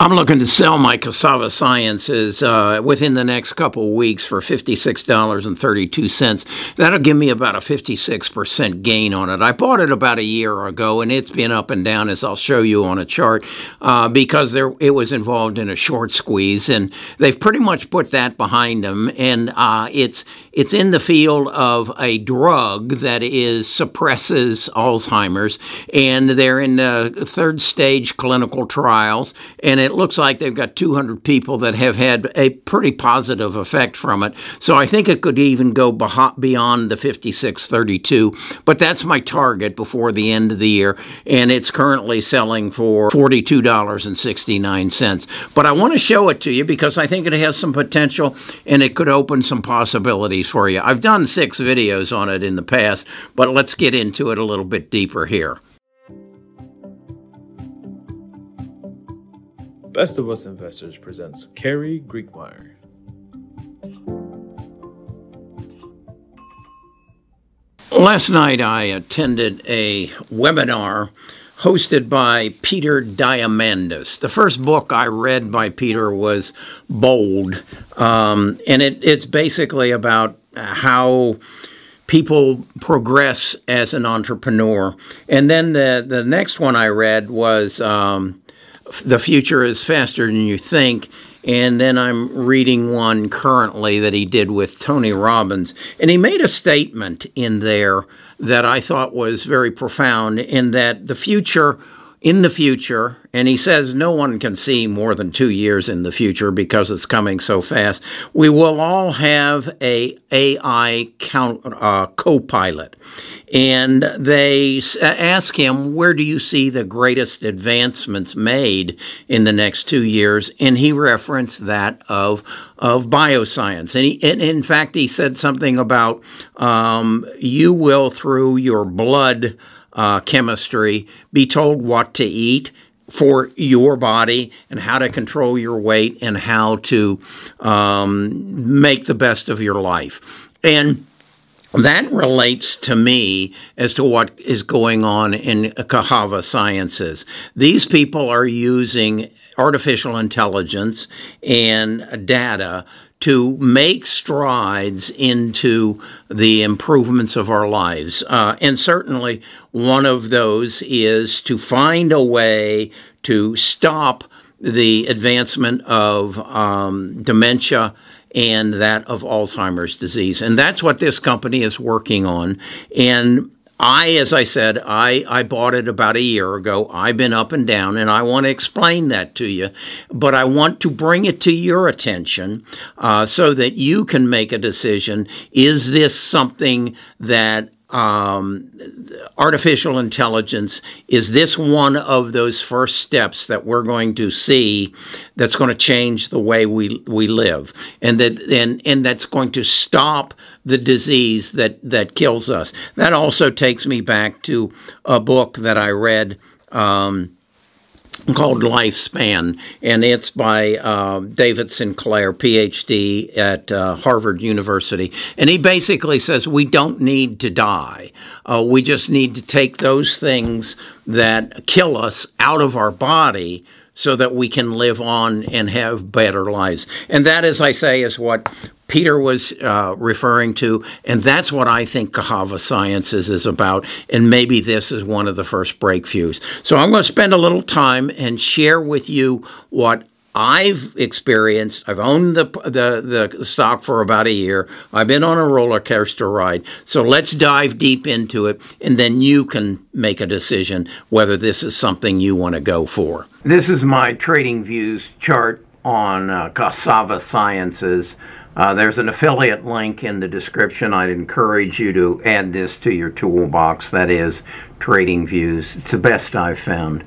I'm looking to sell my Cassava Sciences uh, within the next couple weeks for $56.32. That'll give me about a 56% gain on it. I bought it about a year ago and it's been up and down, as I'll show you on a chart, uh, because there, it was involved in a short squeeze. And they've pretty much put that behind them. And uh, it's, it's in the field of a drug that is suppresses Alzheimer's. And they're in the third stage clinical trials. And it looks like they've got 200 people that have had a pretty positive effect from it. So I think it could even go beyond the 5632, but that's my target before the end of the year, and it's currently selling for $42.69. But I want to show it to you because I think it has some potential and it could open some possibilities for you. I've done six videos on it in the past, but let's get into it a little bit deeper here. Best of Us Investors presents Carrie Griegmeier. Last night I attended a webinar hosted by Peter Diamandis. The first book I read by Peter was Bold, um, and it, it's basically about how people progress as an entrepreneur. And then the, the next one I read was um, the future is faster than you think. And then I'm reading one currently that he did with Tony Robbins. And he made a statement in there that I thought was very profound in that the future in the future, and he says no one can see more than two years in the future because it's coming so fast. We will all have a AI count, uh, co-pilot, and they ask him, "Where do you see the greatest advancements made in the next two years?" And he referenced that of of bioscience, and, he, and in fact, he said something about um, you will through your blood uh, chemistry, be told what to eat for your body and how to control your weight and how to um, make the best of your life. And that relates to me as to what is going on in Cassava Sciences. These people are using artificial intelligence and data to make strides into the improvements of our lives. Uh, and certainly one of those is to find a way to stop the advancement of um, dementia and that of Alzheimer's disease. And that's what this company is working on. And I, as I said, I, I bought it about a year ago. I've been up and down, and I want to explain that to you. But I want to bring it to your attention uh, so that you can make a decision. Is this something that um, artificial intelligence is this one of those first steps that we're going to see that's going to change the way we we live. And that and and that's going to stop the disease that that kills us. That also takes me back to a book that I read um, called Lifespan, and it's by uh, David Sinclair, PhD at uh, Harvard University. And he basically says we don't need to die. Uh, we just need to take those things that kill us out of our body so that we can live on and have better lives. And that, as I say, is what Peter was uh, referring to, and that's what I think Cassava Sciences is about. And maybe this is one of the first breakthroughs. So I'm going to spend a little time and share with you what I've experienced. I've owned the, the the stock for about a year. I've been on a roller coaster ride. So let's dive deep into it, and then you can make a decision whether this is something you want to go for. This is my trading views chart on uh, Cassava Sciences. Uh, there's an affiliate link in the description. I'd encourage you to add this to your toolbox. That is Trading Views. It's the best I've found.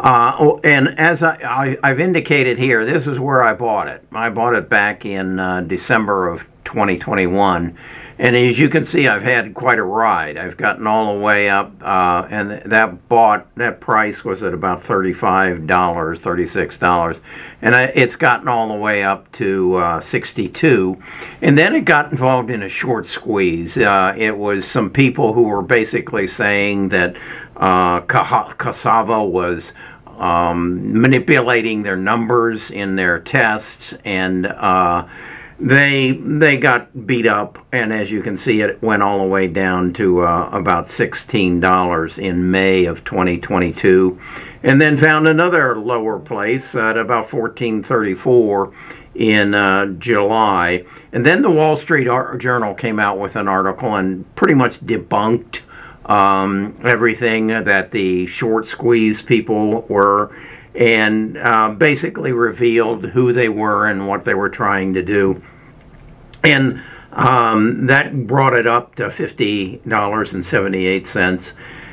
Uh, oh, and as I, have indicated here, this is where I bought it. I bought it back in uh, December of 2021 and as you can see, I've had quite a ride. I've gotten all the way up, uh, and that bought that price was at about thirty-five dollars, thirty-six dollars, and I, it's gotten all the way up to uh, sixty-two. And then it got involved in a short squeeze. Uh, it was some people who were basically saying that uh, cassava was um, manipulating their numbers in their tests, and uh, they they got beat up. And as you can see, it went all the way down to uh, about sixteen dollars in May of 2022, and then found another lower place at about 1434 in uh, July. And then the Wall Street Journal came out with an article and pretty much debunked um, everything that the short squeeze people were and uh, basically revealed who they were and what they were trying to do. And um, that brought it up to $50.78.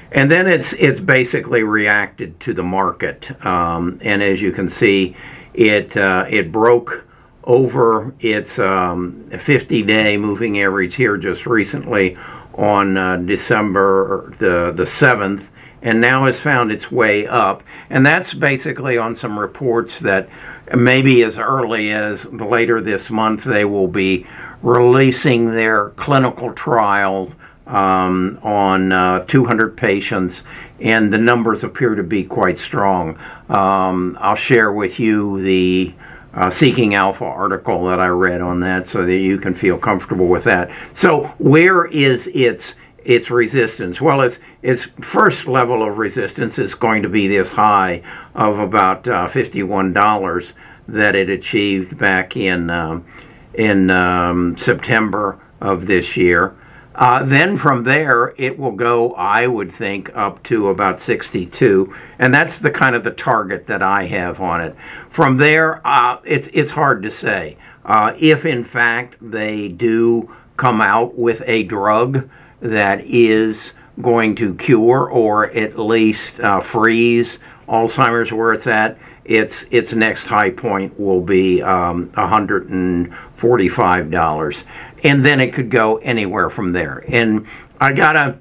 And then it's it's basically reacted to the market, um, and as you can see, it uh, it broke over its um, 50 day moving average here just recently on uh, December the, the 7th and now has found its way up. And that's basically on some reports that maybe as early as later this month they will be releasing their clinical trial um, on uh, 200 patients, and the numbers appear to be quite strong. Um, I'll share with you the uh, Seeking Alpha article that I read on that so that you can feel comfortable with that. So, where is its its resistance? Well, its its first level of resistance is going to be this high of about uh, fifty-one dollars that it achieved back in um, in um, September of this year. Uh, then from there, it will go, I would think, up to about 62, and that's the kind of the target that I have on it. From there, uh, it's it's hard to say uh, if, in fact, they do come out with a drug that is going to cure or at least uh, freeze Alzheimer's where it's at. Its its next high point will be um, $145 and then it could go anywhere from there. And I gotta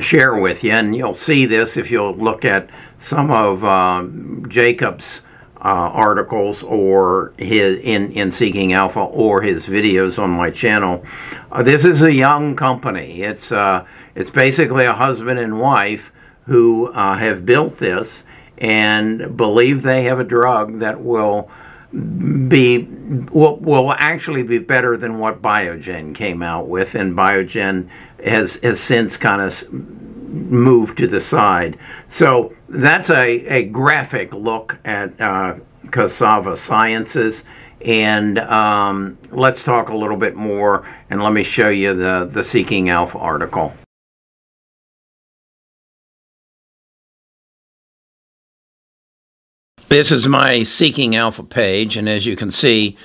share with you, and you'll see this if you'll look at some of um, Jacob's uh, articles or his in in Seeking Alpha or his videos on my channel. Uh, this is a young company. It's uh, it's basically a husband and wife who uh, have built this and believe they have a drug that will be will, will actually be better than what Biogen came out with, and Biogen has has since kind of moved to the side. So that's a, a graphic look at uh, Cassava Sciences. And um, let's talk a little bit more, and let me show you the, the Seeking Alpha article. This is my Seeking Alpha page, and as you can see,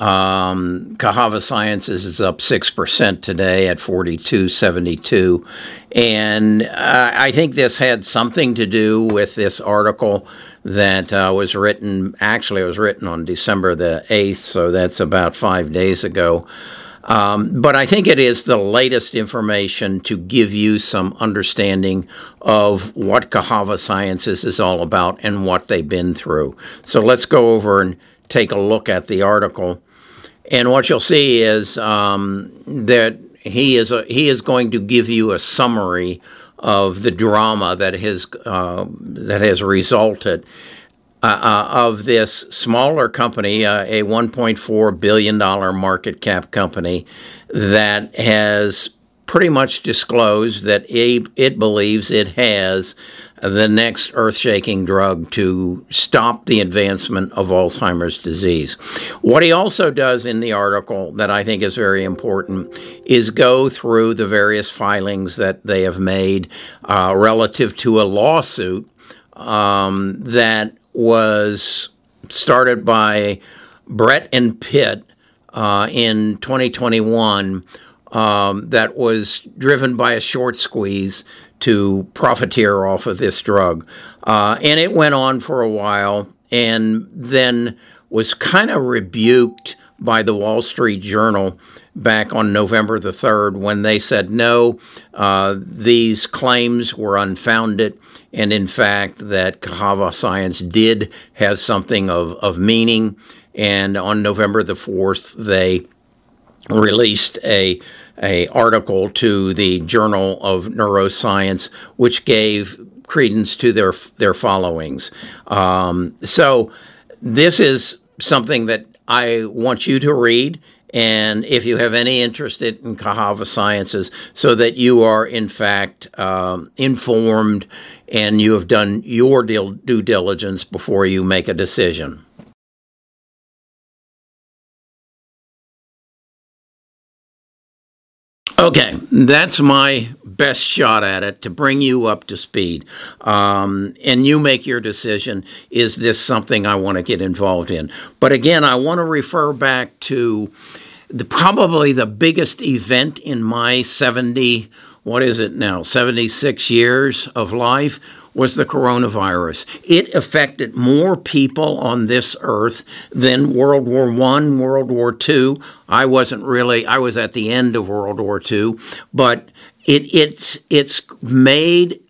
um, Cassava Sciences is up 6% today at 42.72. And I think this had something to do with this article that uh, was written, actually, it was written on December the 8th, so that's about five days ago. Um, but I think it is the latest information to give you some understanding of what Cassava Sciences is all about and what they've been through. So let's go over and take a look at the article. And what you'll see is um, that he is a, he is going to give you a summary of the drama that has uh, that has resulted uh, uh, of this smaller company, uh, a 1.4 billion dollar market cap company that has pretty much disclosed that it, it believes it has the next earth shaking drug to stop the advancement of Alzheimer's disease. What he also does in the article that I think is very important is go through the various filings that they have made uh, relative to a lawsuit um, that was started by Brett and Pitt uh, in 2021 um, that was driven by a short squeeze to profiteer off of this drug. Uh, and it went on for a while and then was kind of rebuked by the Wall Street Journal back on November the 3rd when they said no, uh, these claims were unfounded, and in fact, that Cassava Science did have something of, of meaning. And on November the 4th, they released a a article to the Journal of Neuroscience, which gave credence to their their followings. Um, so this is something that I want you to read. And if you have any interest in Cassava Sciences, so that you are in fact um, informed and you have done your due diligence before you make a decision. Okay, that's my best shot at it to bring you up to speed. Um, and you make your decision is this something I want to get involved in? But again, I want to refer back to the, probably the biggest event in my 70, what is it now, 76 years of life was the coronavirus. It affected more people on this earth than World War One, World War Two. I wasn't really. I was at the end of World War Two, but it it's it's made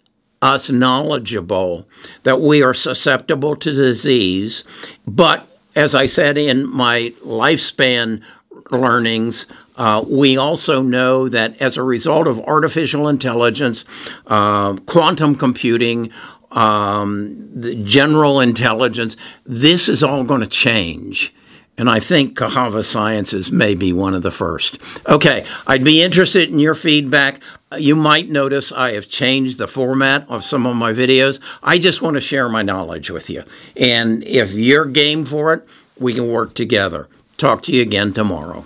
us knowledgeable that we are susceptible to disease. But as I said in my lifespan learnings, uh, we also know that as a result of artificial intelligence, uh, quantum computing, um, the general intelligence, this is all going to change. And I think Cassava Sciences may be one of the first. Okay, I'd be interested in your feedback. You might notice I have changed the format of some of my videos. I just want to share my knowledge with you. And if you're game for it, we can work together. Talk to you again tomorrow.